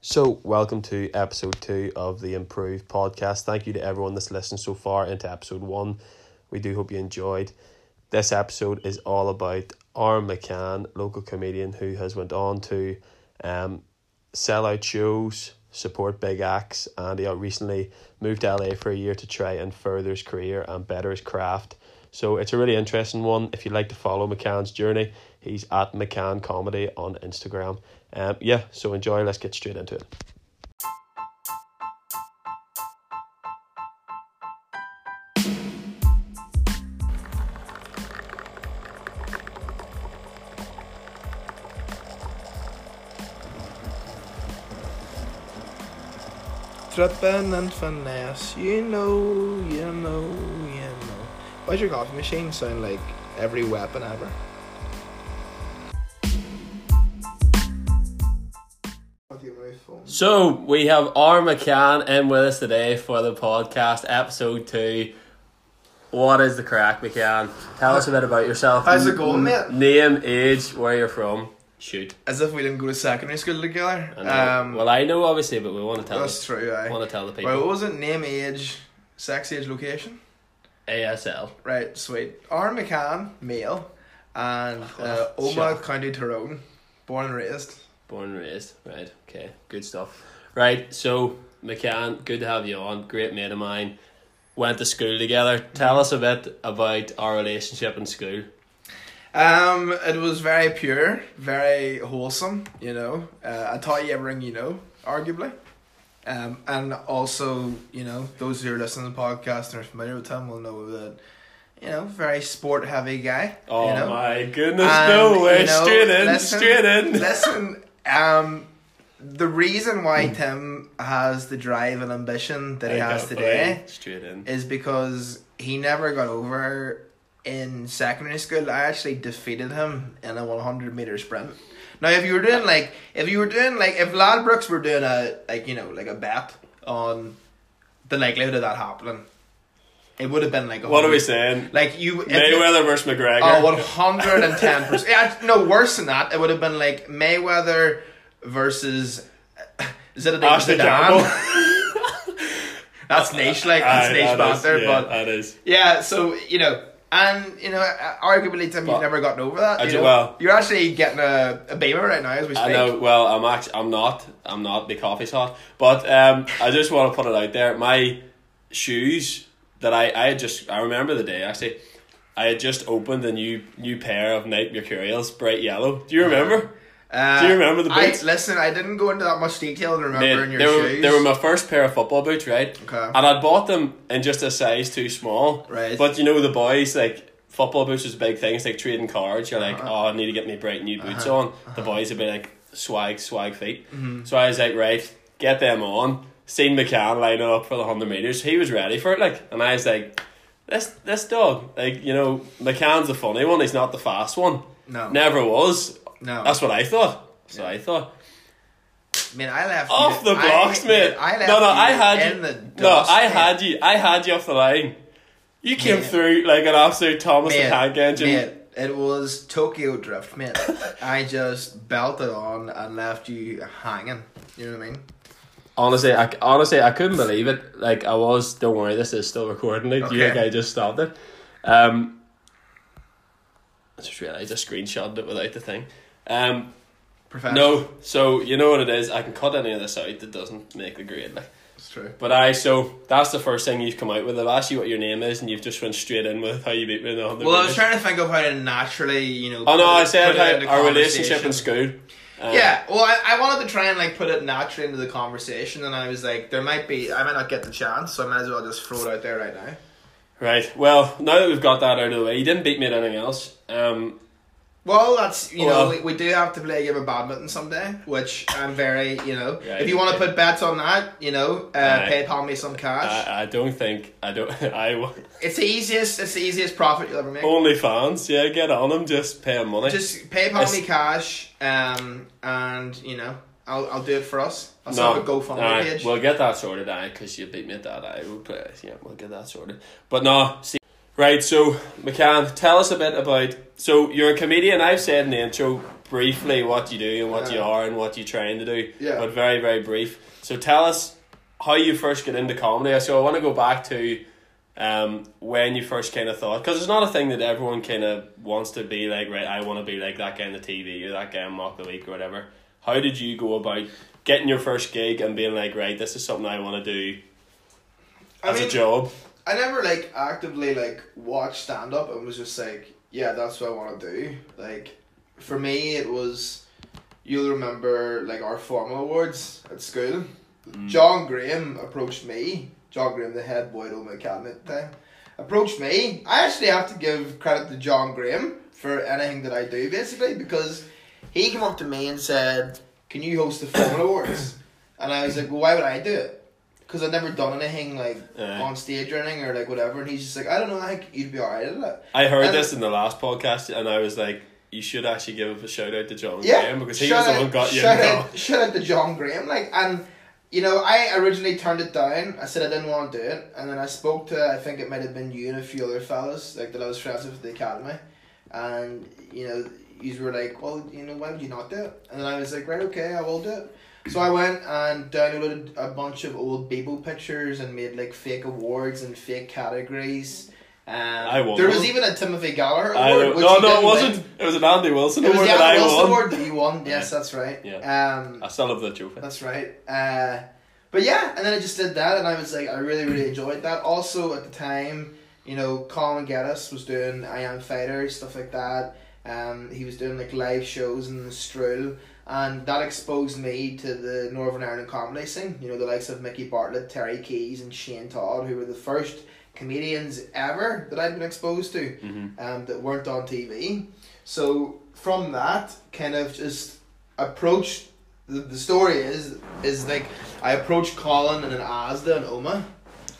So, welcome to episode two of the Improved podcast. Thank you to everyone that's listened so far into episode one. We do hope you enjoyed. This episode is all about Aaron McCann, local comedian who has went on to um, sell out shows, support big acts, and he recently moved to LA for a year to try and further his career and better his craft. So it's a really interesting one. If you'd like to follow McCann's journey, he's at McCann Comedy on Instagram. Um, yeah, so enjoy. Let's get straight into it. Tripping and finesse, you know, you know, you know. Why does your coffee machine sound like every weapon ever? So we have R McCann in with us today for the podcast, episode two. What is the crack, McCann? Tell us a bit about yourself. How's it going, mate? Name, age, where you're from. Shoot. As if we didn't go to secondary school together. I. Um, well, I know obviously, but we want to tell. that's true. I. want to tell the people. Right, what was it? Name, age, sex, age, location. ASL. Right, sweet. R. McCann, male, and uh, Oh, Omagh, shock. County Tyrone, born and raised. Born and raised. Right. Okay. Good stuff. Right. So McCann, good to have you on. Great mate of mine. Went to school together. Tell us a bit about our relationship in school. Um, it was very pure, very wholesome. You know, uh, I taught you everything you know, arguably. Um, and also, you know, those who are listening to the podcast and are familiar with him will know that, you know, very sport heavy guy. Oh you know? my goodness! And, no way! you know, straight in, listen- straight in. Listen, um, the reason why Tim has the drive and ambition that he I has today. Straight in. is because he never got over in secondary school. I actually defeated him in a 100 meter sprint. Now, if you were doing like, if you were doing like, if Ladbrokes were doing a like, you know, like a bet on the likelihood of that happening, it would have been like. A What are we saying? Like you, Mayweather versus McGregor. Oh, one hundred and ten percent. Yeah, no worse than that. It would have been like Mayweather versus. Is it a Ashley Campbell? Campbell. That's niche, like that's niche that yeah, but that is. yeah. So you know, and you know, arguably, Tim, But- you've never gotten over that. I You do- well- you're actually getting a, a beamer right now as we speak. I know. Well, I'm actually. I'm not. I'm not. The coffee's hot. But um, I just want to put it out there. My shoes that I I had just. I remember the day actually. I had just opened a new new pair of Nike Mercurials, bright yellow. Do you remember? Uh, Do you remember the I, boots? listen, I didn't go into that much detail in remembering your they were shoes. they were my first pair of football boots, right? Okay. And I'd bought them in just a size too small. Right. But you know the boys like football boots is a big thing. It's like trading cards. You're like, Uh-huh. oh, I need to get me bright new boots Uh-huh. on. The boys would be like swag, swag feet. Mm-hmm. So I was like, right, get them on. Seen McCann lining up for the hundred meters. He was ready for it, like, and I was like, this this dog, like you know, McCann's the funny one. He's not the fast one. no, Never was. No. That's what I thought. So I thought. Man, I left off you, the blocks, I, mate. I no, no, I had you. the no, I had you. I had you off the line. You came Mate. through like an absolute Thomas the Mate, Tank Engine. mate, it was Tokyo Drift, man. I just belted on and left you hanging. You know what I mean? Honestly, I honestly I couldn't believe it. Like I was. Don't worry, this is still recording. Like you Okay. think I just stopped it. Um, I just realized I screenshotted it without the thing. Um, no, so you know what it is. I can cut any of this out that doesn't make the grade. Like. it's true. But I so that's the first thing you've come out with. I've asked you what your name is, and you've just went straight in with how you beat me in the hundred. Well, I was trying to think of how to naturally, you know. Oh no, I said put it into how our relationship in school. Um, Yeah, well, I, I wanted to try and like put it naturally into the conversation, and I was like, there might be, I might not get the chance, so I might as well just throw it out there right now. Right. Well, now that we've got that out of the way, you didn't beat me at anything else. Um, Well, that's you Well- know we, we do have to play a game of badminton someday, which I'm very you know. Right, if you want to put bets on that, you know, uh, Aye. PayPal me some cash. I, I don't think I don't. I it's the easiest. It's the easiest profit you'll ever make. only fans. Yeah, get on them. Just pay them money. Just PayPal It's- me cash, um, and you know, I'll I'll do it for us. I'll no, a GoFundMe aye, page. we'll get that sorted. I because you beat me at that. I will play. Yeah, we'll get that sorted. But no, see. Right, so McCann, tell us a bit about. So you're a comedian. I've said in the intro briefly what you do and what you are and what you're trying to do. Yeah. But very, very brief. So tell us how you first get into comedy. So I want to go back to um, when you first kind of thought, because it's not a thing that everyone kind of wants to be like, right, I want to be like that guy on the TV or that guy on Mock the Week or whatever. How did you go about getting your first gig and being like, right, this is something I want to do I as mean, a job? I never like actively like watched stand up and was just like, yeah, that's what I want to do. Like, for me, it was. You'll remember like our formal awards at school. Mm. John Graham approached me. John Graham, the head boy at Omagh Academy at the time, approached me. I actually have to give credit to John Graham for anything that I do, basically, because he came up to me and said, "Can you host the formal awards?" And I was like, "Well, why would I do it?" Because I'd never done anything like on stage or anything or like whatever. And he's just like, "I don't know, I think you'd be alright at it." I heard And- this in the last podcast and I was like, you should actually give a shout out to John Yeah, Graham because he was the one who got you shout out, shout out to John Graham, like, and you know, I originally turned it down. I said I didn't want to do it, and then I spoke to, I think it might have been you and a few other fellas, like that I was friends with at the academy, and you know, you were like, well, you know, why would you not do it? And then I was like, right, okay, I will do it. So I went and downloaded a bunch of old Bebo pictures and made like fake awards and fake categories. Um, I won There was even a Timothy Gallagher award. which no, no, it wasn't. win. It was an Andy Wilson It was award the that I Andy Wilson award that you won. Yes, that's right. Um, I still have the trophy. that's right. Uh, but yeah, and then I just did that, and I was like, I really, really enjoyed that. Also, at the time, you know, Colin Geddes was doing I Am Fighter stuff like that. Um, he was doing like live shows in the Strule, and that exposed me to the Northern Ireland comedy scene. You know, the likes of Mickey Bartlett, Terry Keys, and Shane Todd, who were the first comedians ever that I'd been exposed to Mm-hmm. um, that weren't on TV. So from that, kind of just approached the, the story is is like I approached Colin and then Asda and Omagh,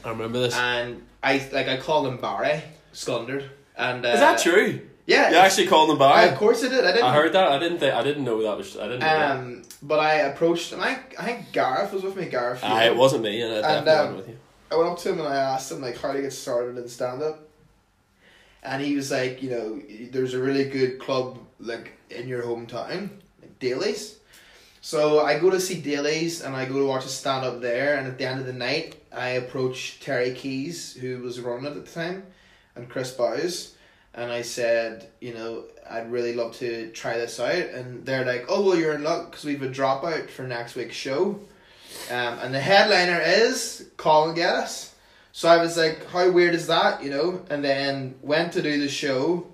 I remember this. and I like I called him Barry Scundered, and uh, Is that true? Yeah, You actually called him I, Barry. of course I did. I didn't. I heard that. I didn't think. I didn't know that was. I didn't know that. Um, but I approached and I I think Gareth was with me. Gareth. Aye, it wasn't me, and I And, um, went with you. I went up to him and I asked him like how to get started in stand up. And he was like, you know, there's a really good club like in your hometown, like Daly's. So I go to see Daly's and I go to watch a stand up there and at the end of the night I approach Terry Keys, who was running it at the time, and Chris Bowes and I said, you know, I'd really love to try this out and they're like, Oh well you're in luck because we've a dropout for next week's show. Um, and the headliner is Colin Geddes. So I was like, how weird is that, you know? And then went to do the show.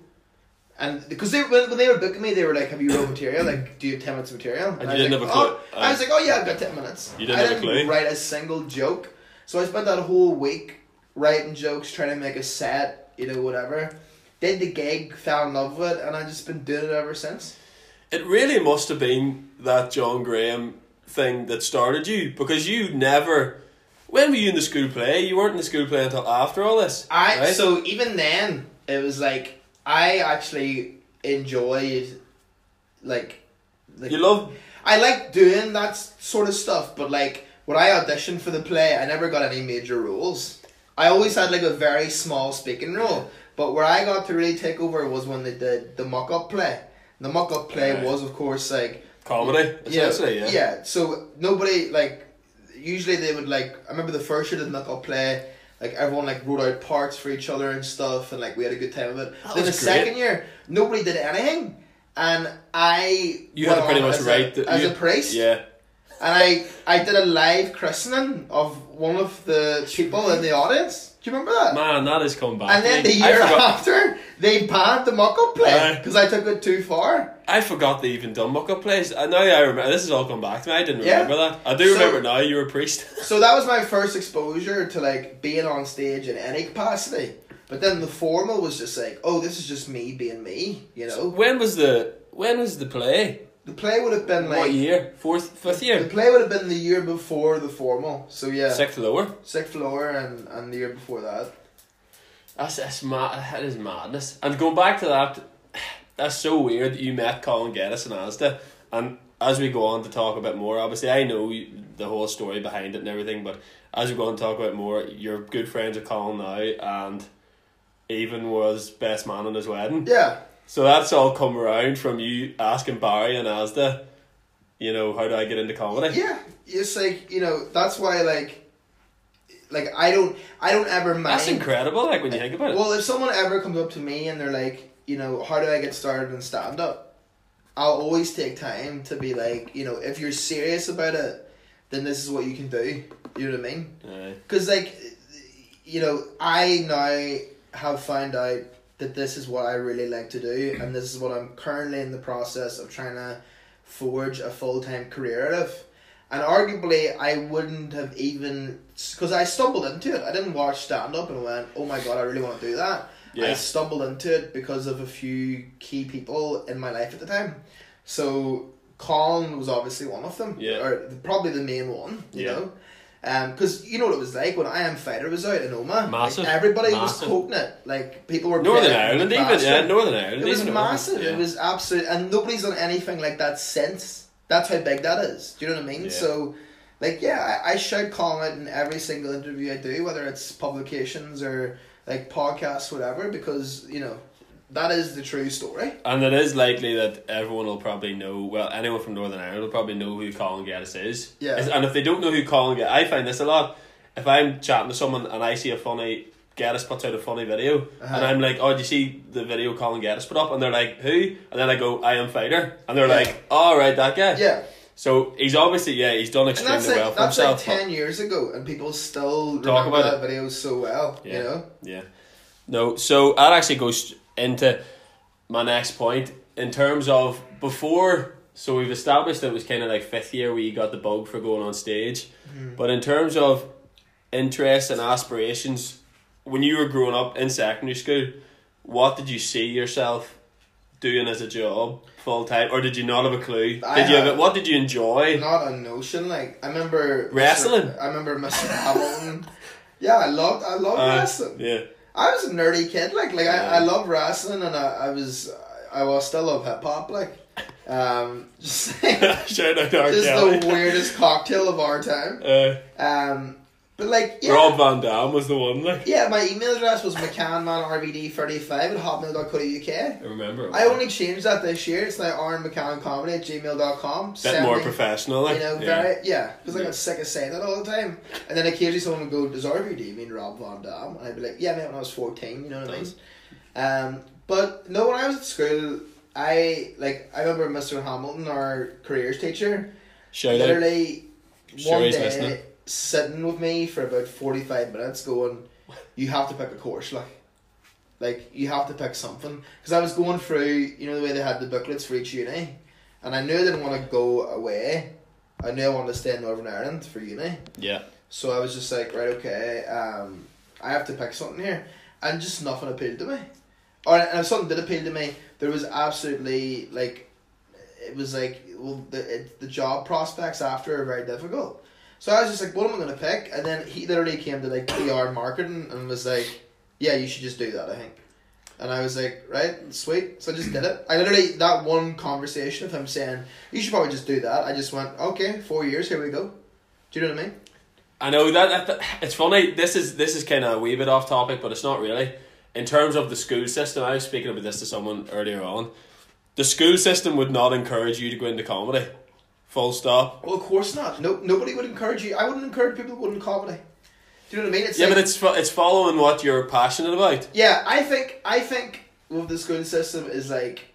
And because they when, when they were booking me, they were like, "Have you real material? Like, do you have ten minutes of material?" And I you was didn't like, have a "Oh." clue. I was like, "Oh yeah, I've got ten minutes." You didn't I have a didn't clue? write a single joke, so I spent that whole week writing jokes, trying to make a set, you know, whatever. Did the gig, fell in love with it, and I've just been doing it ever since. It really must have been that John Graham thing that started you because you never. When were you in the school play? You weren't in the school play until after all this. I right? so even then it was like I actually enjoyed like, like you love. I like doing that sort of stuff, but like when I auditioned for the play, I never got any major roles. I always had like a very small speaking role, but where I got to really take over was when they did the mock up play. The mock up play Right. was, of course, like Comedy, yeah, essentially, yeah. yeah. So nobody like usually they would like I remember the first year did mock up play, like everyone like wrote out parts for each other and stuff and like we had a good time of it. That then the great. second year, nobody did anything. And I You had to pretty much as write a, the- as you- a priest. Yeah. And I I did a live christening of one of the people in the audience. Do you remember that? Man, that has come back. and then the year after, they banned the mock up play because I took it too far. I forgot they even done muck up plays. I now I remember. This has all come back to me. I didn't Yeah. remember that. I do So- remember now. You were a priest. So that was my first exposure to like being on stage in any capacity. But then the formal was just like, oh, this is just me being me, you know. when was the when was the play? The play would have been like what year? Fourth, fifth year. the play would have been the year before the formal. So yeah, sixth lower. sixth floor and and the year before that. That's that's mad. That is madness. And going back to that, that's so weird that you met Colin Geddes and Asda. And as we go on to talk a bit more, obviously I know the whole story behind it and everything. But as we go on to talk about more, you're good friends with Colin now, and even was best man on his wedding. Yeah, So that's all come around from you asking Barry and Asda, you know, how do I get into comedy? Yeah, it's like you know that's why like, like I don't I don't ever mind. That's incredible, like when you think about it. Well, if someone ever comes up to me and they're like, you know, how do I get started in stand up? I'll always take time to be like, you know, if you're serious about it, then this is what you can do. You know what I mean? Because like, you know, I now have found out that this is what I really like to do, and this is what I'm currently in the process of trying to forge a full time career out of. And arguably, I wouldn't have even because I stumbled into it. I didn't watch stand up and went, "Oh my god, I really want to do that." Yeah. I stumbled into it because of a few key people in my life at the time. So Colin was obviously one of them, Yeah. or probably the main one. You Yeah. know, Um, because you know what it was like when I Am Fighter was out in Omagh. Massive. Like, everybody Massive. was quoting it. Like people were Northern playing it in Ireland, even yeah, Northern Ireland. It was massive. Yeah. It was absolute, and nobody's done anything like that since. That's how big that is. Do you know what I mean? Yeah. So, like, yeah, I, I shout Colin out in every single interview I do, whether it's publications or like podcasts, whatever, because you know that is the true story. And it is likely that everyone will probably know. Well, anyone from Northern Ireland will probably know who Colin Geddes is. Yeah. And if they don't know who Colin Geddes, I find this a lot. If I'm chatting to someone and I see a funny Geddes puts out a funny video, Uh-huh. and I'm like, "Oh, did you see the video Colin Geddes put up?" And they're like, "Who?" And then I go, "I am fighter," and they're Yeah. like, "Oh, right, that guy." Yeah, So he's obviously yeah, he's done extremely that's like well for that's like himself. but- ten years ago, and people still Talk about that video so well. Yeah. You know, Yeah. No, so that actually goes into my next point in terms of before. So we've established that it was kind of like fifth year where you got the bug for going on stage, but in terms of interests and aspirations, when you were growing up in secondary school, what did you see yourself doing as a job full time, or did you not have a clue? I did you have? What did you enjoy? not a notion. Like I remember Mr. Wrestling? I remember Mr. Hamilton. Yeah, I loved I loved Uh, wrestling. yeah, I was a nerdy kid, like like Yeah. I, I love wrestling and I, I was I will still love hip hop, like um just shout out to R. just the weirdest cocktail of our time. Uh, Um but like yeah, Rob Van Dam was the one. Like yeah, my email address was mccanmanrvd35 at hotmail.co.uk. I remember. I only changed that this year. It's now rmccancomedy at gmail.com. bit more professional. Like, You know, yeah. very yeah, because I Yeah. got sick of saying that all the time. And then occasionally someone would go, "Does RVD mean Rob Van Dam?" And I'd be like, "Yeah, man, when I was 14, You know what I mean? Um, but no, when I was at school, I like I remember Mr. Hamilton, our careers teacher, Shout out. literally Sure one he's day. Sitting with me for about forty five minutes, going, "You have to pick a course, like." Like you have to pick something because I was going through, you know, the way they had the booklets for each uni, and I knew I didn't want to go away. I knew I wanted to stay in Northern Ireland for uni, Yeah. so I was just like, right, okay, um, I have to pick something here, and just nothing appealed to me. Or and if something did appeal to me, there was absolutely like, it was like, well, the it, the job prospects after are very difficult. So I was just like, what am I gonna pick? And then he literally came to like PR marketing and was like, yeah, you should just do that. I think. And I was like, right, sweet. So I just did it. I literally that one conversation of him saying, you should probably just do that. I just went, okay, four years, here we go. Do you know what I mean? I know that, that it's funny. This is this is kind of a wee bit off topic, but it's not really. In terms of the school system, I was speaking about this to someone earlier on. The school system would not encourage you to go into comedy. Full stop. Well, of course not. No, nobody would encourage you. I wouldn't encourage people to go into comedy. Do you know what I mean? It's Yeah, like, but it's fo- it's following what you're passionate about. yeah. I think I think with the school system is like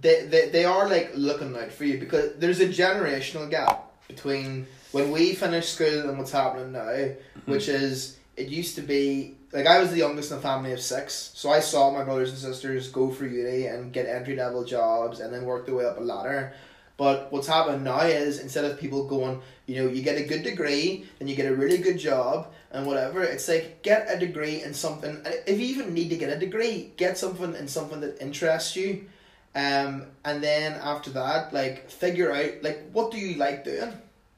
they, they they are like looking out for you because there's a generational gap between when we finished school and what's happening now, mm-hmm. which is it used to be like I was the youngest in a family of six, so I saw my brothers and sisters go for uni and get entry level jobs and then work their way up a ladder. But what's happened now is instead of people going, you know, you get a good degree, and you get a really good job and whatever, it's like get a degree in something. If you even need to get a degree, get something in something that interests you. Um, and then after that, like figure out like what do you like doing?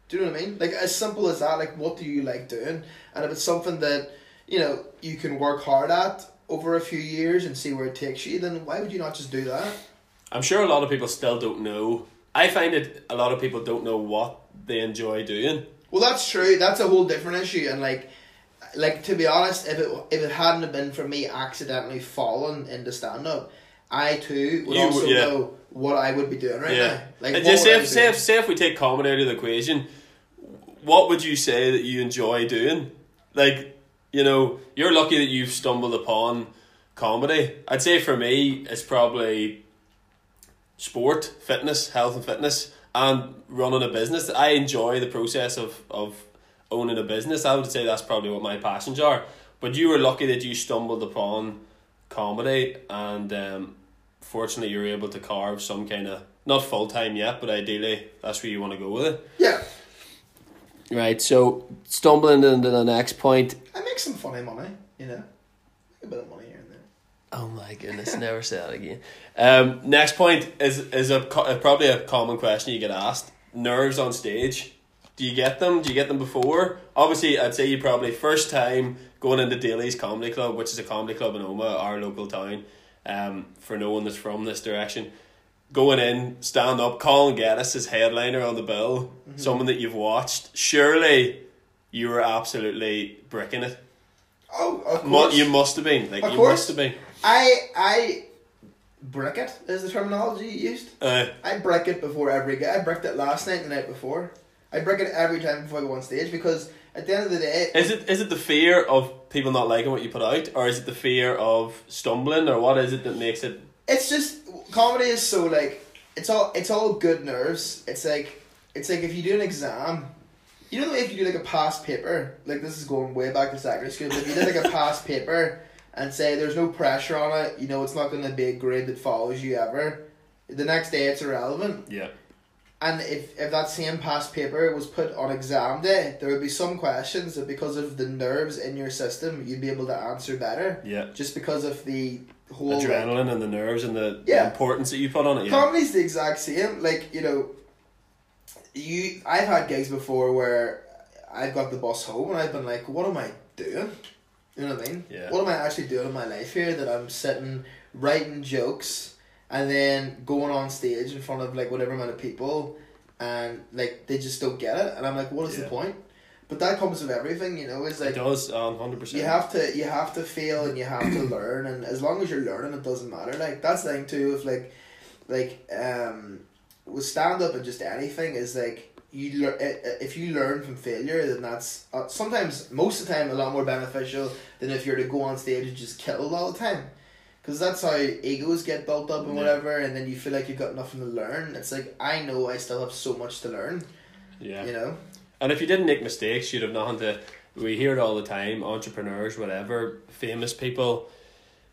Do you know what I mean? Like as simple as that. Like what do you like doing? And if it's something that you know you can work hard at over a few years and see where it takes you, then why would you not just do that? I'm sure a lot of people still don't know. I find that a lot of people don't know what they enjoy doing. Well, that's true. That's a whole different issue. And like, like to be honest, if it if it hadn't have been for me accidentally falling into stand up, I too would You also yeah. know what I would be doing right Yeah. now. Like, and just say if, say, if, say if we take comedy out of the equation, what would you say that you enjoy doing? Like, you know, you're lucky that you've stumbled upon comedy. I'd say for me, it's probably sport, fitness, health and fitness, and running a business. I enjoy the process of, of owning a business. I would say that's probably what my passions are. But you were lucky that you stumbled upon comedy and um, fortunately you're able to carve some kind of not full time yet, but ideally that's where you want to go with it. yeah, Right. So stumbling into the next point. I make some funny money. You know, make a bit of money here and there. Oh my goodness! Never say that again. Um, next point is is a co- probably a common question you get asked. Nerves on stage. Do you get them? Do you get them before? Obviously, I'd say you probably first time going into Daly's Comedy Club, which is a comedy club in Omagh, our local town. Um, for no one that's from this direction, going in, stand up, Colin Geddes is headliner on the bill. Someone that you've watched. Surely, you were absolutely bricking it. Oh, of course. You must have been. Like Of you course. must have been. I I brick it is the terminology used. Uh, I break it before every gig. I bricked it last night and the night before. I break it every time before I go on stage because at the end of the day, Is it is it the fear of people not liking what you put out, or is it the fear of stumbling, or what is it that makes it? it's just comedy is so like it's all it's all good nerves. It's like it's like if you do an exam, you know the way if you do like a past paper, like this is going way back to secondary school, but if you did like a past paper and say there's no pressure on it, you know it's not going to be a grade that follows you ever. The next day it's irrelevant. Yeah, And if, if that same past paper was put on exam day, there would be some questions that because of the nerves in your system, you'd be able to answer better. yeah. Just because of the whole like, Adrenaline and the nerves and the, the importance that you put on it. Yeah, comedy's the exact same. Like you know, you I've had gigs before where I've got the bus home and I've been like, what am I doing? You know what I mean? Yeah. What am I actually doing in my life here? That I'm sitting writing jokes and then going on stage in front of like whatever amount of people, and like they just don't get it, and I'm like, what is Yeah. the point? But that comes with everything, you know. It's it like does, um, hundred percent. you have to you have to fail and you have to learn and as long as you're learning it doesn't matter like that's the thing too if like like um with stand up and just anything is like you learn if you learn from failure then that's uh, sometimes most of the time a lot more beneficial than if you're to go on stage and just kill all the time because that's how egos get built up and Yeah. whatever and then you feel like you've got nothing to learn it's like I know I still have so much to learn Yeah, you know and if you didn't make mistakes, you'd have nothing to. We hear it all the time. Entrepreneurs, whatever, famous people.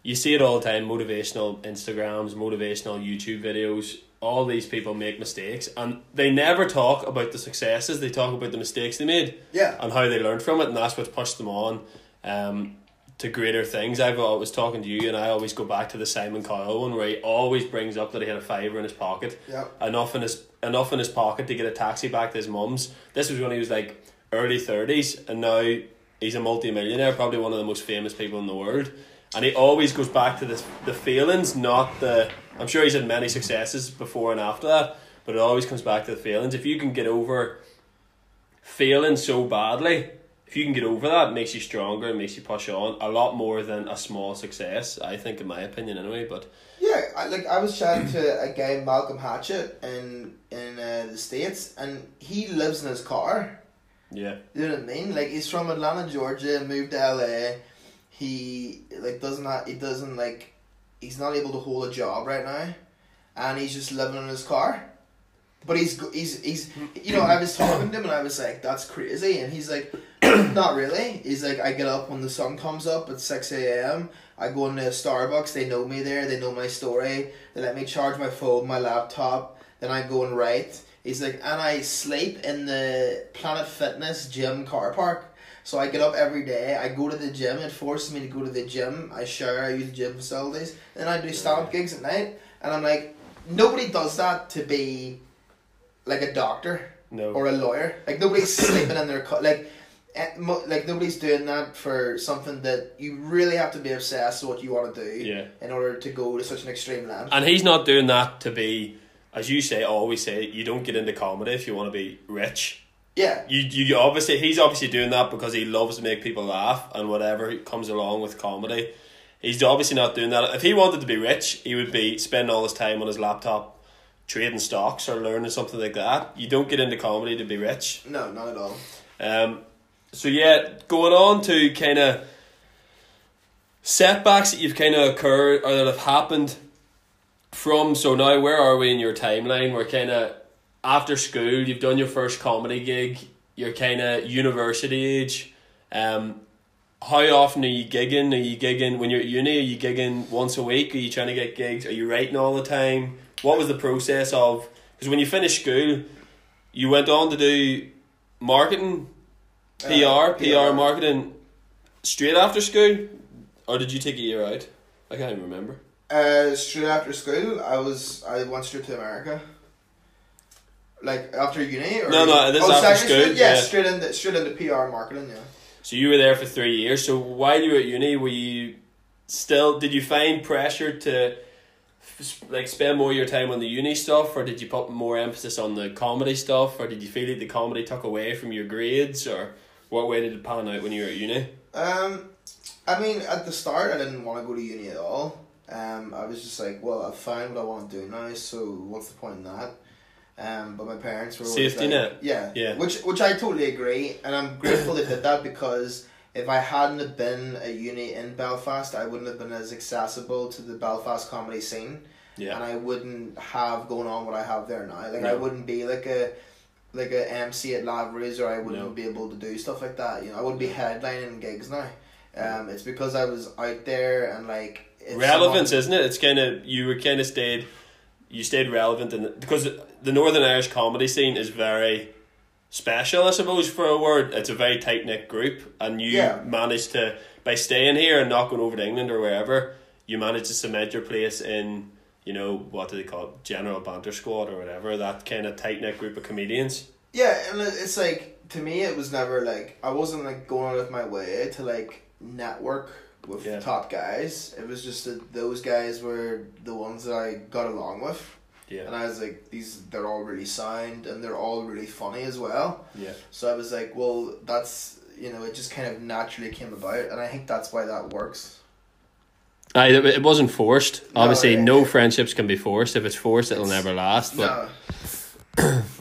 You see it all the time. Motivational Instagrams, motivational YouTube videos. All these people make mistakes, and they never talk about the successes. They talk about the mistakes they made. yeah and how they learned from it, and that's what pushed them on um, to greater things. I've always talking to you, and I always go back to the Simon Cowell one, where he always brings up that he had a fiver in his pocket, yeah enough in his enough in his pocket to get a taxi back to his mum's. This was when he was like early thirties, and now he's a multi-millionaire, probably one of the most famous people in the world. And he always goes back to this the feelings, not the. I'm sure he's had many successes before and after that, but it always comes back to the feelings. If you can get over failing so badly, if you can get over that, it makes you stronger and makes you push on a lot more than a small success. I think, in my opinion, anyway. But Yeah, I, like I was chatting to a guy Malcolm Hatchett in in uh, the states, and he lives in his car. yeah, You know what I mean? Like he's from Atlanta, Georgia, moved to LA. He like doesn't ha- he doesn't like he's not able to hold a job right now, and he's just living in his car. But he's he's he's you know I was talking to him and I was like that's crazy and he's like not really he's like I get up when the sun comes up at six a.m. I go into Starbucks they know me there they know my story they let me charge my phone my laptop then I go and write he's like and I sleep in the Planet Fitness gym car park so I get up every day I go to the gym it forces me to go to the gym I share I use the gym facilities then I do stand up gigs at night and I'm like nobody does that to be like a doctor no, or a lawyer. Like nobody's sleeping in their car. Like, eh, like nobody's doing that for something that you really have to be obsessed with what you want to do yeah. in order to go to such an extreme length. And he's not doing that to be, as you say, always say, you don't get into comedy if you want to be rich. Yeah, You, you obviously he's obviously doing that because he loves to make people laugh and whatever comes along with comedy. he's obviously not doing that. If he wanted to be rich, he would be spending all his time on his laptop trading stocks or learning something like that. You don't get into comedy to be rich. No, not at all. Um, so yeah, going on to kind of setbacks that you've kind of occurred or that have happened from. So now, where are we in your timeline? We're kind of after school. You've done your first comedy gig. You're kind of university age. Um, how often are you gigging? Are you gigging when you're at uni? Are you gigging once a week? Are you trying to get gigs? Are you writing all the time? What was the process of? Because when you finished school, you went on to do marketing, PR, Uh, PR, PR. marketing, straight after school, or did you take a year out? I can't even remember. Uh, straight after school, I was I went straight to America. Like after uni, or No, no, this is after school, Yeah, yeah. straight into straight into PR marketing. Yeah. So you were there for three years. So while you were at uni, were you still? Did you find pressure to like spend more of your time on the uni stuff, or did you put more emphasis on the comedy stuff, or did you feel like the comedy took away from your grades, or what way did it pan out when you were at uni? Um, I mean, at the start, I didn't want to go to uni at all. Um, I was just like, well, I've found what I want to do now, so what's the point in that? Um, but my parents were Safety like, net. Yeah, Yeah. Which which I totally agree, and I'm grateful they did that because if I hadn't have been at uni in Belfast, I wouldn't have been as accessible to the Belfast comedy scene, Yeah. and I wouldn't have going on what I have there now. Like I wouldn't be like a like a MC at Lavery's, or I wouldn't No. be able to do stuff like that. You know, I wouldn't be headlining gigs now. Um, it's because I was out there and like relevance, someone- isn't it? It's kind of you were kind of stayed, you stayed relevant in the, because the Northern Irish comedy scene is very special, I suppose, for a word. It's a very tight knit group, and you Yeah. managed to by staying here and not going over to England or wherever, you managed to cement your place in. You know what do they call it? General banter squad or whatever that kind of tight knit group of comedians. Yeah, and it's like to me, it was never like I wasn't like going out of my way to like network with Yeah. top guys. It was just that those guys were the ones that I got along with, Yeah, and I was like, these they're all really sound and they're all really funny as well. yeah, So I was like, well, that's you know, it just kind of naturally came about, and I think that's why that works. I, it wasn't forced. No, Obviously, yeah, no friendships can be forced. If it's forced, it'll It's- never last. But No,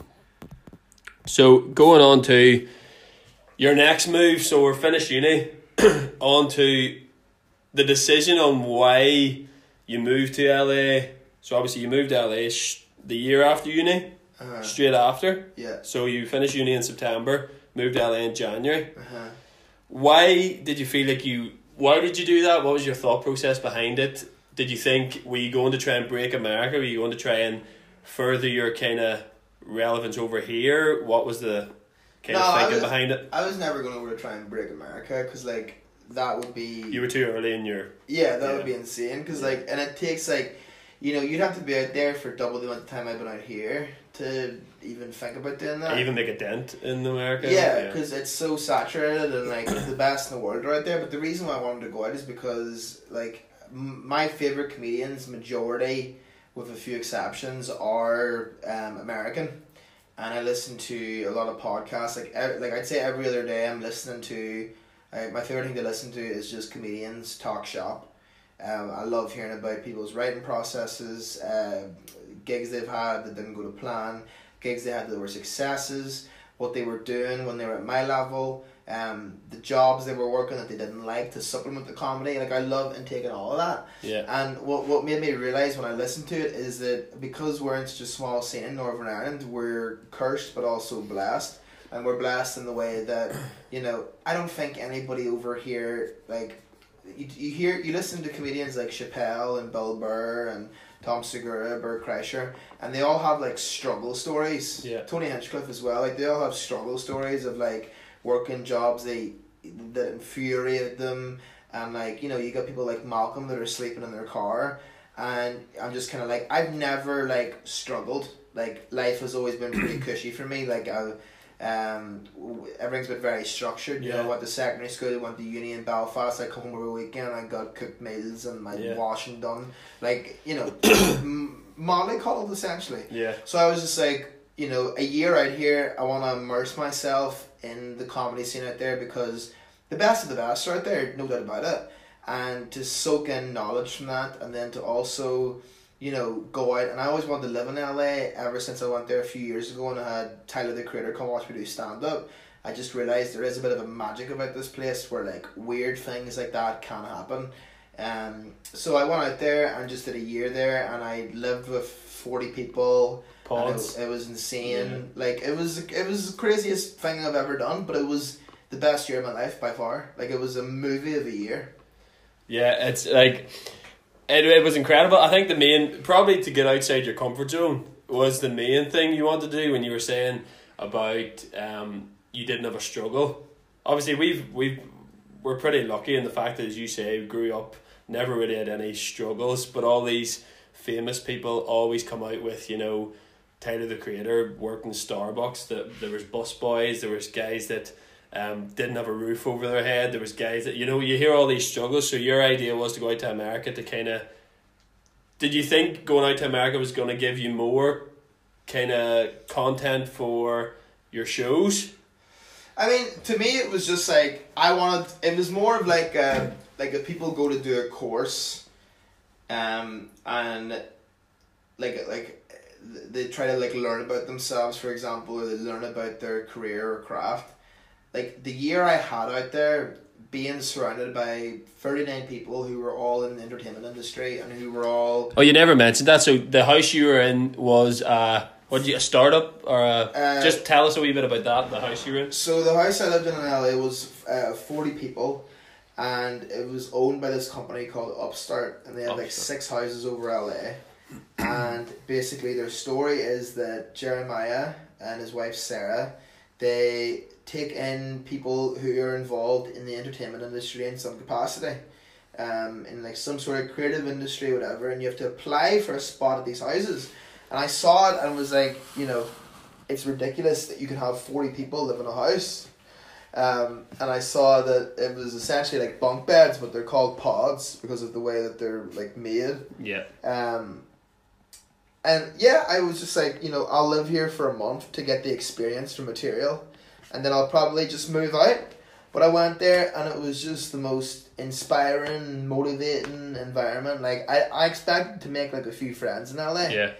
So going on to your next move, so we're finished uni, on to the decision on why you moved to LA. So obviously you moved to LA sh- the year after uni, uh, straight after. yeah, So you finished uni in September, moved to LA in January. uh-huh. Why did you feel like you? Why did you do that? What was your thought process behind it? Did you think were you going to try and break America? Were you going to try and further your kind of relevance over here? What was the kind No, of thinking was- behind it? I was never going over to try and break America because like that would be You were too early in your Yeah, that Yeah. would be insane. Cause Yeah. like, and it takes like, you know, you'd have to be out there for double the amount of time I've been out here to even think about doing that. even make a dent in America. yeah, because it's so saturated and like the best in the world are out there. But the reason why I wanted to go out is because like m- my favorite comedians, majority, with a few exceptions, are um, American. And I listen to a lot of podcasts. Like, like I'd say every other day, I'm listening to. Uh, my favorite thing to listen to is just comedians talk shop. Um, I love hearing about people's writing processes, uh, gigs they've had that didn't go to plan, gigs they had that were successes, what they were doing when they were at my level, um, the jobs they were working that they didn't like to supplement the comedy. Like I love and taking all of that. yeah, And what what made me realize when I listened to it is that because we're in such a small scene in Northern Ireland, we're cursed but also blessed. And we're blessed in the way that, you know, I don't think anybody over here like you, you hear you listen to comedians like Chappelle and Bill Burr and Tom Segura, Bert Kreischer, and they all have like struggle stories. Yeah. Tony Hinchcliffe as well. Like they all have struggle stories of like working jobs they that infuriate them and like you know you got people like Malcolm that are sleeping in their car and I'm just kind of like I've never like struggled like life has always been pretty cushy for me like I um everything's been very structured you know Yeah. I went to secondary school went to uni in Belfast I come home every weekend I got cooked meals and my Yeah. washing done like you know m- mollycoddled essentially yeah, so I was just like, you know, a year out here, I want to immerse myself in the comedy scene out there because the best of the best are out there, no doubt about it. and to soak in knowledge from that, and then to also, you know, go out. And I always wanted to live in LA ever since I went there a few years ago, and I had Tyler the Creator come watch me do stand up. I just realized there is a bit of a magic about this place where like weird things like that can happen. Um, so I went out there and just did a year there, and I lived with forty people. Pods. It, it was insane. Like it was, it was the craziest thing I've ever done. But it was the best year of my life by far. Like it was a movie of a year. Yeah, it's like it, it was incredible. I think the main probably to get outside your comfort zone was the main thing you wanted to do when you were saying about um you didn't have a struggle. Obviously we've we've we're pretty lucky in the fact that as you say, we grew up, never really had any struggles, but all these famous people always come out with, you know, Tyler the Creator worked in Starbucks, that there was bus boys, there was guys that um, didn't have a roof over their head. There was guys that you know you hear all these struggles. So your idea was to go out to America to kind of. Did you think going out to America was going to give you more, kind of content for your shows? I mean, to me, it was just like I wanted. It was more of like uh, like if people go to do a course, um, and like like they try to like learn about themselves, for example, or they learn about their career or craft. Like the year I had out there, being surrounded by thirty nine people who were all in the entertainment industry and who were all Oh, you never mentioned that. So the house you were in was uh, what you a startup or a, Uh, just tell us a wee bit about that. The house you were in. So the house I lived in in LA was uh, forty people, and it was owned by this company called Upstart, and they had like six houses over LA. and basically, their story is that Jeremiah and his wife Sarah, they take in people who are involved in the entertainment industry in some capacity. Um, in like some sort of creative industry, whatever, and you have to apply for a spot at these houses. And I saw it and was like, you know, it's ridiculous that you can have 40 people live in a house. Um, and I saw that it was essentially like bunk beds, but they're called pods because of the way that they're like made. Yeah. Um, and yeah, I was just like, you know, I'll live here for a month to get the experience for material, and then I'll probably just move out. But I went there and it was just the most inspiring, motivating environment. Like I, I expected to make like a few friends in LA Yeah.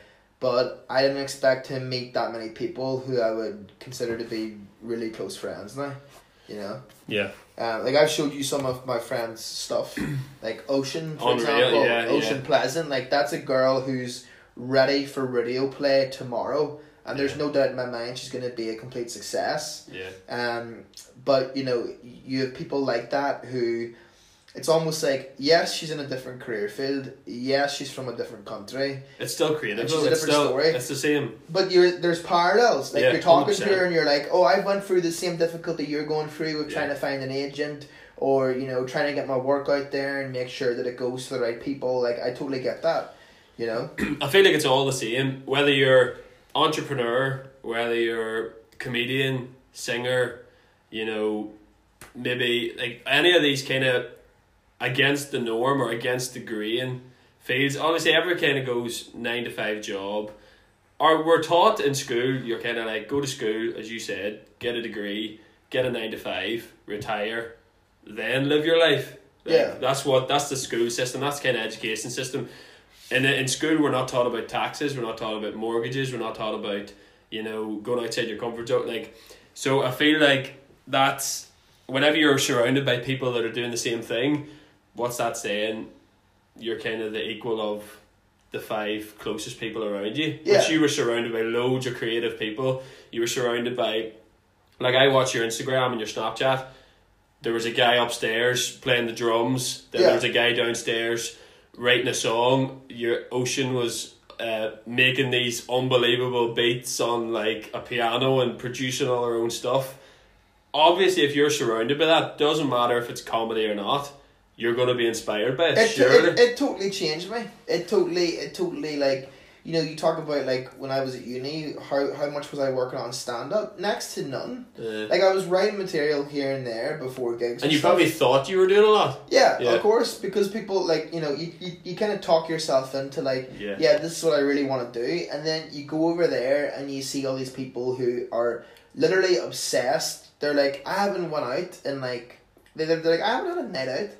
but I didn't expect to meet that many people who I would consider to be really close friends now. You know, Yeah. uh, like I've showed you some of my friends' stuff, like Ocean, for Unreal, example. yeah, Ocean yeah. Pleasant, like that's a girl who's ready for radio play tomorrow, and there's Yeah. no doubt in my mind she's gonna be a complete success. Yeah. Um, but you know, you have people like that who, it's almost like yes, she's in a different career field. Yes, she's from a different country. It's still creative. It's a different still story. it's the same. But you're there's parallels. Like Yeah, you're talking to 100%. her and you're like, oh, I went through the same difficulty you're going through with trying to find an agent, or you know, trying to get my work out there and make sure that it goes to the right people. Like I totally get that. You know. I feel like it's all the same. Whether you're entrepreneur, whether you're comedian, singer, you know, maybe like any of these kind of against the norm or against the grain fields. Obviously, every kind of goes nine to five job. Or we're taught in school, you're kind of like go to school, as you said, get a degree, get a nine to five, retire, then live your life. Like, Yeah. that's what that's the school system. That's kind of education system. In in school, we're not taught about taxes. We're not taught about mortgages. We're not taught about you know going outside your comfort zone. Like, so I feel like that's whenever you're surrounded by people that are doing the same thing. What's that saying? You're kind of the equal of the five closest people around you. Yeah. Which you were surrounded by loads of creative people. You were surrounded by, like I watch your Instagram and your Snapchat. There was a guy upstairs playing the drums. Then Yeah. there was a guy downstairs writing a song. Your Ocean was uh, making these unbelievable beats on like a piano and producing all her own stuff. Obviously, if you're surrounded by that, doesn't matter if it's comedy or not. You're gonna be inspired by it. It, surely. it, it totally changed me. It totally it totally like you know you talk about like when I was at uni how how much was I working on stand up next to none. Uh, Like I was writing material here and there before gigs. and you stuff. probably thought you were doing a lot. Yeah, Yeah. of course, because people like you know you, you, you kind of talk yourself into like Yeah. yeah this is what I really want to do, and then you go over there and you see all these people who are literally obsessed. They're like I haven't went out and like they they're, they're like I haven't had a night out.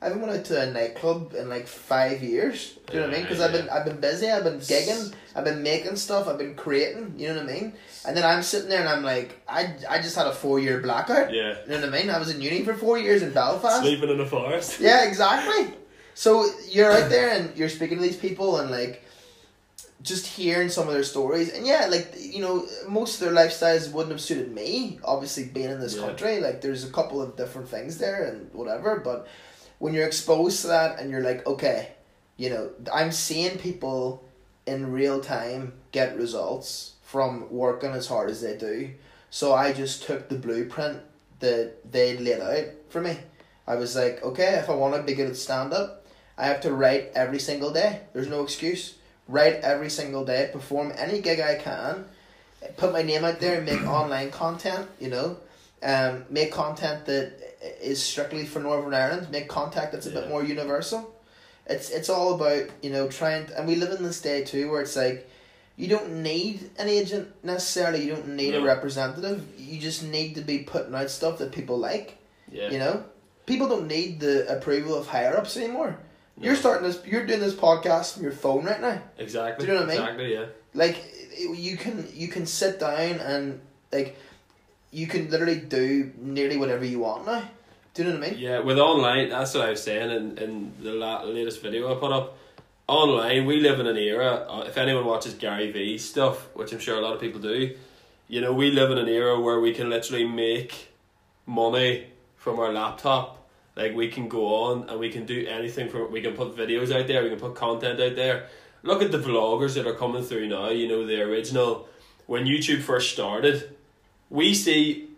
I haven't went out to a nightclub in like five years. Do you know what I mean? Because I've been I've been busy. I've been gigging. I've been making stuff. I've been creating. You know what I mean? And then I'm sitting there and I'm like, I, I just had a four year blackout. Yeah. You know what I mean? I was in uni for four years in Belfast. Sleeping in the forest. Yeah, exactly. So you're out there and you're speaking to these people and like just hearing some of their stories and yeah, like you know, most of their lifestyles wouldn't have suited me. Obviously, being in this Yeah. country, like there's a couple of different things there and whatever. But when you're exposed to that and you're like, okay, you know, I'm seeing people in real time get results from working as hard as they do. So I just took the blueprint that they laid out for me. I was like, okay, if I want to be good at stand up, I have to write every single day. There's no excuse. Write every single day, perform any gig I can, put my name out there and make online content, you know. Um, make content that is strictly for Northern Ireland, make contact that's a Yeah. bit more universal. It's it's all about, you know, trying and we live in this day too where it's like you don't need an agent necessarily, you don't need a representative. You just need to be putting out stuff that people like. Yeah. You know, people don't need the approval of higher ups anymore. No. You're starting this. You're doing this podcast from your phone right now. Exactly. Do you know what I mean? Exactly. Yeah. Like you can you can sit down and like you can literally do nearly whatever you want now. Do you know what I mean? Yeah, with online, that's what I was saying in, in the la- latest video I put up. Online, we live in an era, uh, if anyone watches Gary Vee stuff, which I'm sure a lot of people do, you know, we live in an era where we can literally make money from our laptop. Like, we can go on and we can do anything from We can put videos out there, we can put content out there. Look at the vloggers that are coming through now, you know, the original. When YouTube first started, we see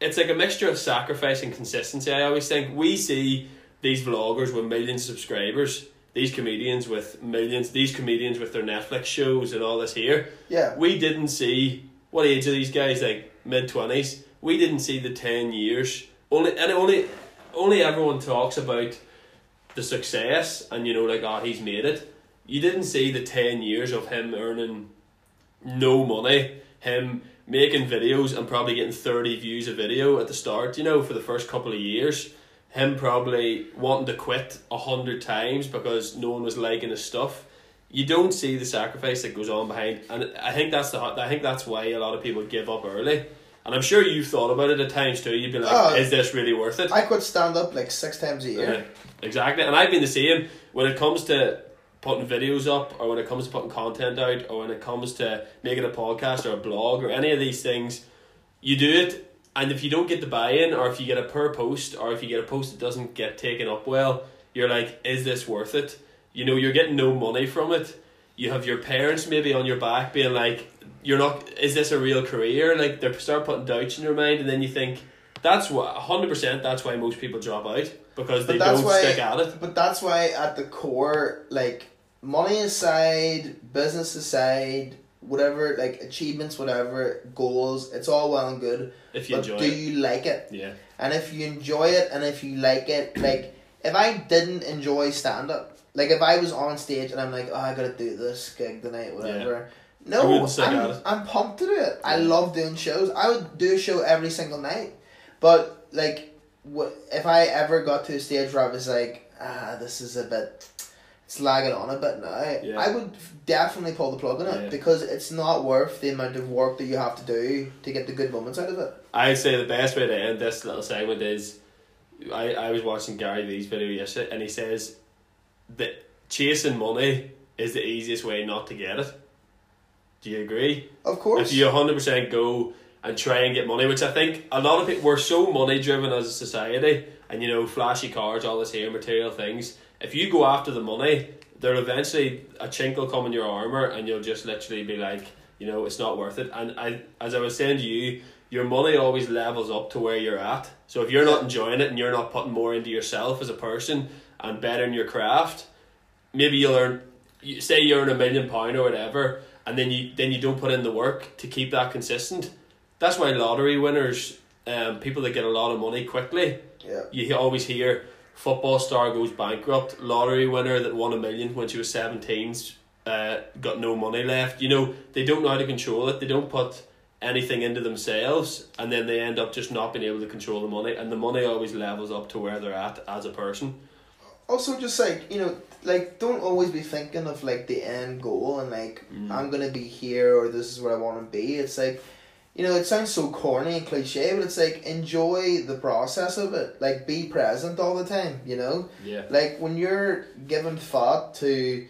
it's like a mixture of sacrifice and consistency. I always think we see these vloggers with millions of subscribers, these comedians with millions, these comedians with their Netflix shows and all this here. Yeah. We didn't see what age are these guys like mid twenties. We didn't see the ten years. Only and only only everyone talks about the success and you know like oh he's made it. You didn't see the ten years of him earning no money, him making videos and probably getting 30 views a video at the start, you know, for the first couple of years. Him probably wanting to quit a hundred times because no one was liking his stuff. You don't see the sacrifice that goes on behind, and I think that's the I think that's why a lot of people give up early. And I'm sure you've thought about it at times too. You'd be like, Oh. "Is this really worth it?" I could stand up like six times a year. Yeah, exactly. And I've been the same when it comes to putting videos up, or when it comes to putting content out, or when it comes to making a podcast or a blog or any of these things. You do it, and if you don't get the buy in, or if you get a per post, or if you get a post that doesn't get taken up well, you're like, is this worth it? You know, you're getting no money from it. You have your parents maybe on your back being like, you're not, is this a real career? Like, they start putting doubts in your mind, and then you think, that's what, 100% that's why most people drop out, because they But that's don't why- stick at it. But that's why at the core, like money aside, business aside, whatever, like achievements, whatever, goals, it's all well and good. If you but enjoy do it. you like it? Yeah. And if you enjoy it and if you like it, like if I didn't enjoy stand up, like if I was on stage and I'm like, oh, I gotta do this gig tonight, whatever. I No, wouldn't stick at I'm. I'm pumped to do it. I Yeah. love doing shows. I would do a show every single night. But like, what if I ever got to a stage where I was like, ah, this is a bit, it's lagging on a bit now. Yeah. I would definitely pull the plug on it Yeah. because it's not worth the amount of work that you have to do to get the good moments out of it. I'd say the best way to end this little segment is I, I was watching Gary Vee's video yesterday and he says that chasing money is the easiest way not to get it. Do you agree? Of course. If you 100% go and try and get money, which I think a lot of people, we're so money driven as a society, and you know, flashy cars, all this here, material things. If you go after the money, there eventually a chink will come in your armor, and you'll just literally be like, you know, it's not worth it. And I, as I was saying to you, your money always levels up to where you're at. So if you're not enjoying it and you're not putting more into yourself as a person and bettering your craft, maybe you'll earn you say you earn a million pound or whatever and then you then you don't put in the work to keep that consistent that's why lottery winners um people that get a lot of money quickly yeah. you always hear football star goes bankrupt. Lottery winner that won a million when she was 17 uh, got no money left. You know they don't know how to control it. They don't put anything into themselves and then they end up just not being able to control the money and the money always levels up to where they're at as a person. Also just like you know like don't always be thinking of like the end goal and like Mm. i'm gonna be here or this is where i want to be. It's like you know it sounds so corny and cliche but it's like enjoy the process of it. Like be present all the time you know? Yeah. like when you're giving thought to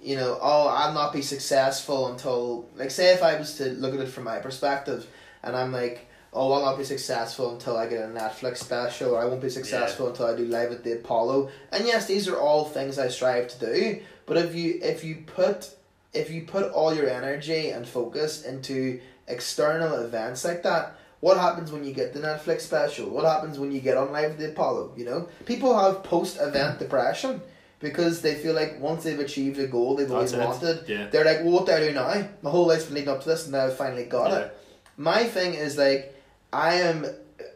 you know oh i'll not be successful until like say if i was to look at it from my perspective and i'm like oh i'll not be successful until i get a netflix special or i won't be successful until i do live at the apollo. And yes these are all things i strive to do but if you if you put if you put all your energy and focus into external events like that what happens when you get the Netflix special? What happens when you get on Live at the Apollo? You know, people have post event depression because they feel like once they've achieved a goal they've always wanted, Yeah. they're like, well, what do I do now? My whole life's been leading up to this, and now I've finally got Yeah. it. My thing is like, I am,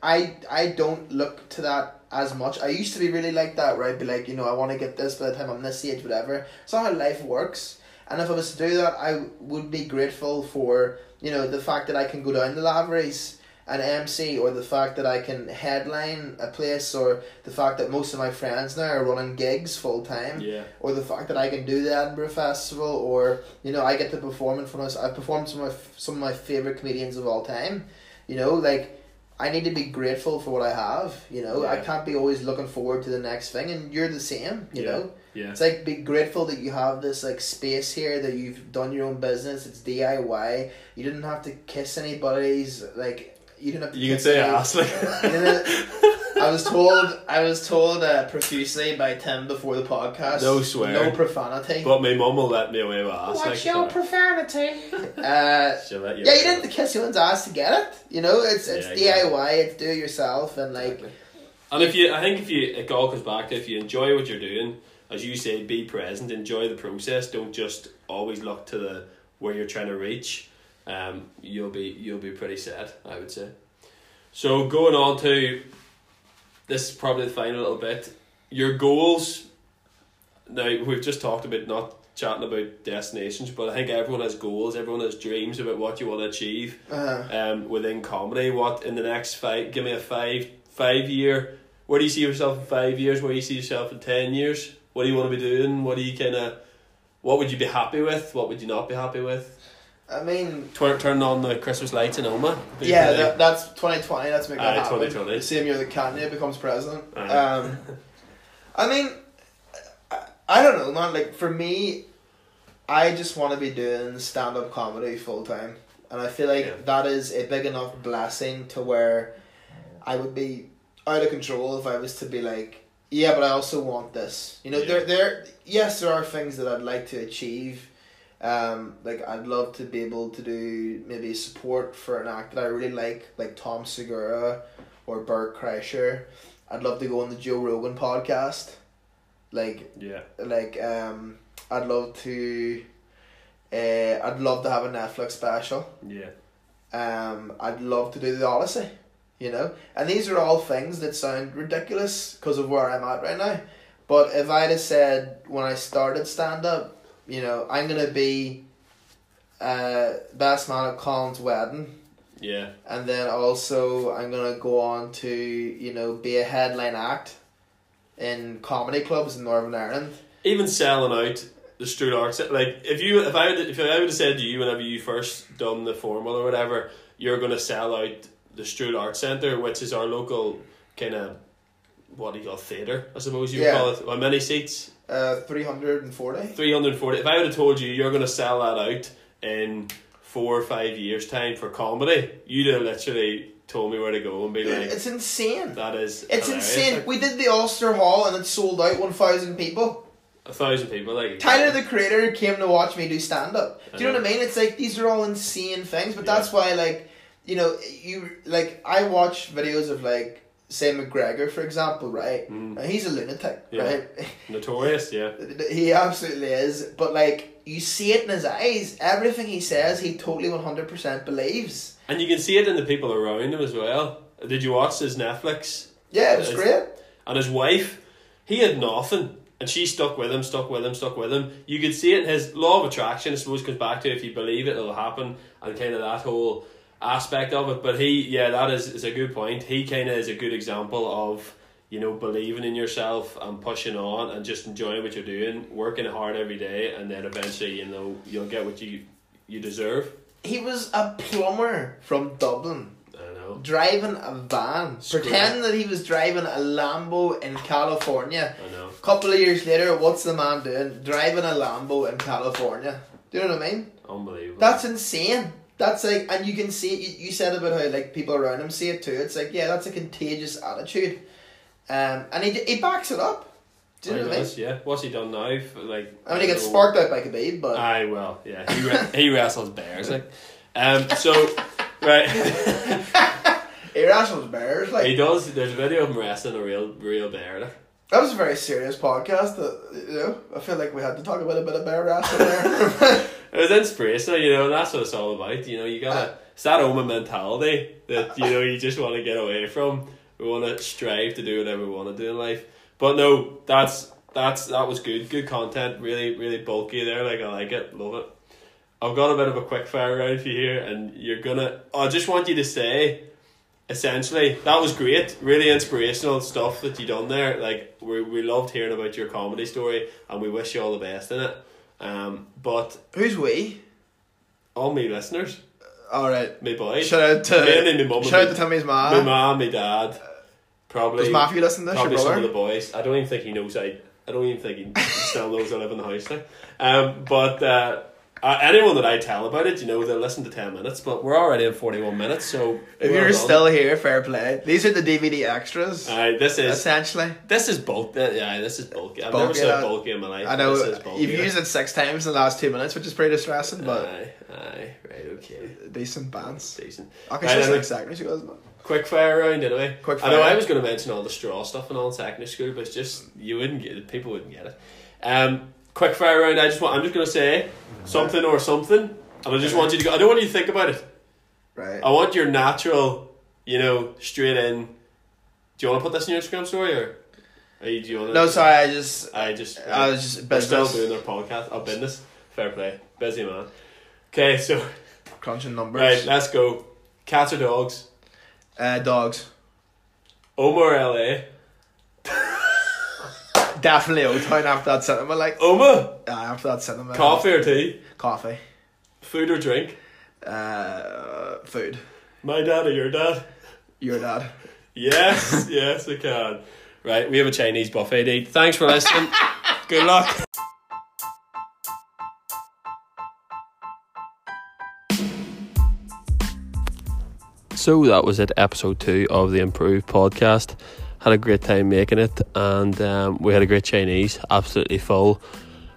I I don't look to that as much. I used to be really like that, where I'd be like, you know, I want to get this by the time I'm this age, whatever. It's not how life works. And if I was to do that, I would be grateful for you know the fact that I can go down the Lavery's and MC, or the fact that I can headline a place, or the fact that most of my friends now are running gigs full time Yeah. or the fact that I can do the Edinburgh Festival, or you know I get to perform in front of I've performed some of my, some of my favorite comedians of all time. You know, like I need to be grateful for what I have. You know, I can't be always looking forward to the next thing, and you're the same. You Yeah. know, Yeah. it's like be grateful that you have this like space here that you've done your own business. It's DIY. You didn't have to kiss anybody's like. You didn't have. You can say any- ass like. I was told I was told uh, profusely by Tim before the podcast. No swear. No profanity. But my mum will let me away with ass. What's like, your so- profanity? Uh, She'll let you yeah, you didn't have to kiss someone's ass to get it. You know, it's it's Yeah, exactly. DIY. It's do it yourself, and like And if you, I think if you, it all comes back to if you enjoy what you're doing, as you say, be present, enjoy the process. Don't just always look to the where you're trying to reach. Um, you'll be you'll be pretty sad, I would say. So going on to this is probably the final little bit. Your goals. Now we've just talked about not chatting about destinations, but I think everyone has goals. Everyone has dreams about what you want to achieve Uh-huh. um, within comedy. What in the next five? Give me a five five year. Where do you see yourself in five years? Where do you see yourself in ten years? What do you want to be doing? What do you kind of? What would you be happy with? What would you not be happy with? I mean, Turn turn on the Christmas lights in Omagh. yeah, that, that's twenty twenty. Let's make that happen. 2020. Same year that Kanye becomes president. Aye. Um, I mean, I, I don't know, man. Like for me, I just want to be doing stand up comedy full time, and I feel like Yeah. that is a big enough blessing to where I would be out of control if I was to be like, yeah, but I also want this. You know, Yeah. there, there. Yes, there are things that I'd like to achieve. Um, like I'd love to be able to do maybe support for an act that I really like, like Tom Segura or Bert Kreischer. I'd love to go on the Joe Rogan podcast. Like Yeah, like um I'd love to uh I'd love to have a Netflix special. yeah, Um I'd love to do the Odyssey, you know? And these are all things that sound ridiculous because of where I'm at right now. But if I'd have said when I started stand up, you know, I'm gonna be uh best man at Colin's wedding yeah, and then also I'm gonna go on to you know be a headline act in comedy clubs in Northern Ireland. even selling out the Strule Arts. Like if you if I would if I would have said to you whenever you first done the formal or whatever, you're gonna sell out the Strule Arts Centre, which is our local kind of what do you call theatre? I suppose you would Yeah. call it. How many seats? Uh, three hundred and forty. Three hundred forty. If I would have told you you're gonna sell that out in four or five years time for comedy, you'd have literally told me where to go and be like, It's insane. that is It's hilarious. insane. Like, We did the Ulster Hall and it sold out one thousand people. a thousand people like Tyler the Creator came to watch me do stand up. Do you know what I mean? It's like these are all insane things, but Yeah. that's why like you know you like I watch videos of like say McGregor for example, right? Mm. He's a lunatic, Yeah. right? notorious. Yeah, He absolutely is, but like you see it in his eyes. Everything he says, he totally one hundred percent believes. and you can see it in the people around him as well. Did you watch his Netflix? Yeah, it was It's- great. And his wife, he had nothing. And she stuck with him, stuck with him, stuck with him. You could see it in his law of attraction, I suppose, comes back to if you believe it, it'll happen, and kind of that whole aspect of it. But he, yeah, that is, is a good point. He kind of is a good example of you know, believing in yourself and pushing on and just enjoying what you're doing, working hard every day, and then eventually, you know, you'll get what you you deserve. He was a plumber from Dublin. I know. Driving a van, Screw pretending that he was driving a Lambo in California. I know. couple of years later, what's the man doing? Driving a Lambo in California. Do you know what I mean? Unbelievable. That's insane. That's like, and you can see it. You, you said about how like people around him see it too. It's like, yeah, that's a contagious attitude, um, and he he backs it up. Do you know what I mean? yeah. What's he done now? F- Like I mean, he gets sparked out by Khabib, but I well, yeah. He, re- he wrestles bears, like. Um, so, right. he wrestles bears. Like he does. There's a video of him wrestling a real, real bear. Like. That was a very serious podcast. That you know, I feel like we had to talk about a bit of bear wrestling there. It was inspirational, you know, and that's what it's all about. You know, you gotta. It's that Omagh mentality that you know you just want to get away from. We want to strive to do whatever we want to do in life. But no, that's that's that was good. Good content. Really, really bulky there. Like I like it. Love it. I've got a bit of a quick fire round for you here, and you're gonna. I just want you to say, essentially, that was great. Really inspirational stuff that you done there. Like we we loved hearing about your comedy story, and we wish you all the best in it. Um, but Who's we? all me listeners, All right. me boys, Shout out to Me and me mum shout out to Timmy's my mom. mum, my dad, probably Does Matthew listen to this? Probably some of the boys. I don't even think he knows I. I don't even think he still knows I live in the house now. Um, but uh, uh, anyone that I tell about it, you know, they'll listen to ten minutes. But we're already in forty one minutes, so If you're done. still here, fair play. These are the DVD extras. Aye, this is essentially. this is bulk. uh, Yeah, this is bulky. I've Bulky, never said uh, bulky in my life. I know this is bulky. you've used it six times in the last two minutes, which is pretty distressing, but Aye, aye, right, okay, decent bands. decent. Okay, so it's like secondary school, isn't it? Quick fire round anyway. Quick I know. I was going to mention all the straw stuff and all in secondary school, but it's just you wouldn't get it. People wouldn't get it. Um, quick fire round. I just want. I'm just going to say something or something, and I just want you to go. I don't want you to think about it. Right. I want your natural, you know, straight in. Do you want to put this in your Instagram story or? Are you, do you want to? No, sorry, I just I just. I was just We're still business doing their podcast. Oh, business. Fair play. Busy man. Okay, so crunching numbers. right, let's go. Cats or dogs? Uh, dogs. Omagh LA. Definitely Old Town after that cinema. Like Omagh. uh, after that cinema. Coffee or tea? Coffee. Food or drink? Uh, food. My dad or your dad? Your dad. Yes, yes, we can. Right, we have a Chinese buffet to eat. Thanks for listening. Good luck. So that was it, episode two of the Improved podcast. Had a great time making it, and um, we had a great Chinese, absolutely full.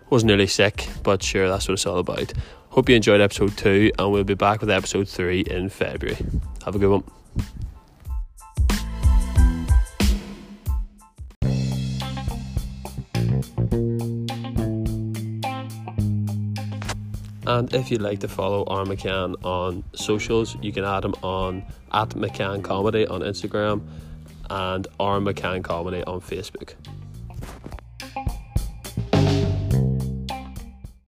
Was nearly sick, but sure, that's what it's all about. Hope you enjoyed episode two, and we'll be back with episode three in February. Have a good one. And if you'd like to follow R McCann on socials, you can add him on at McCann Comedy on Instagram and R McCann Comedy on Facebook.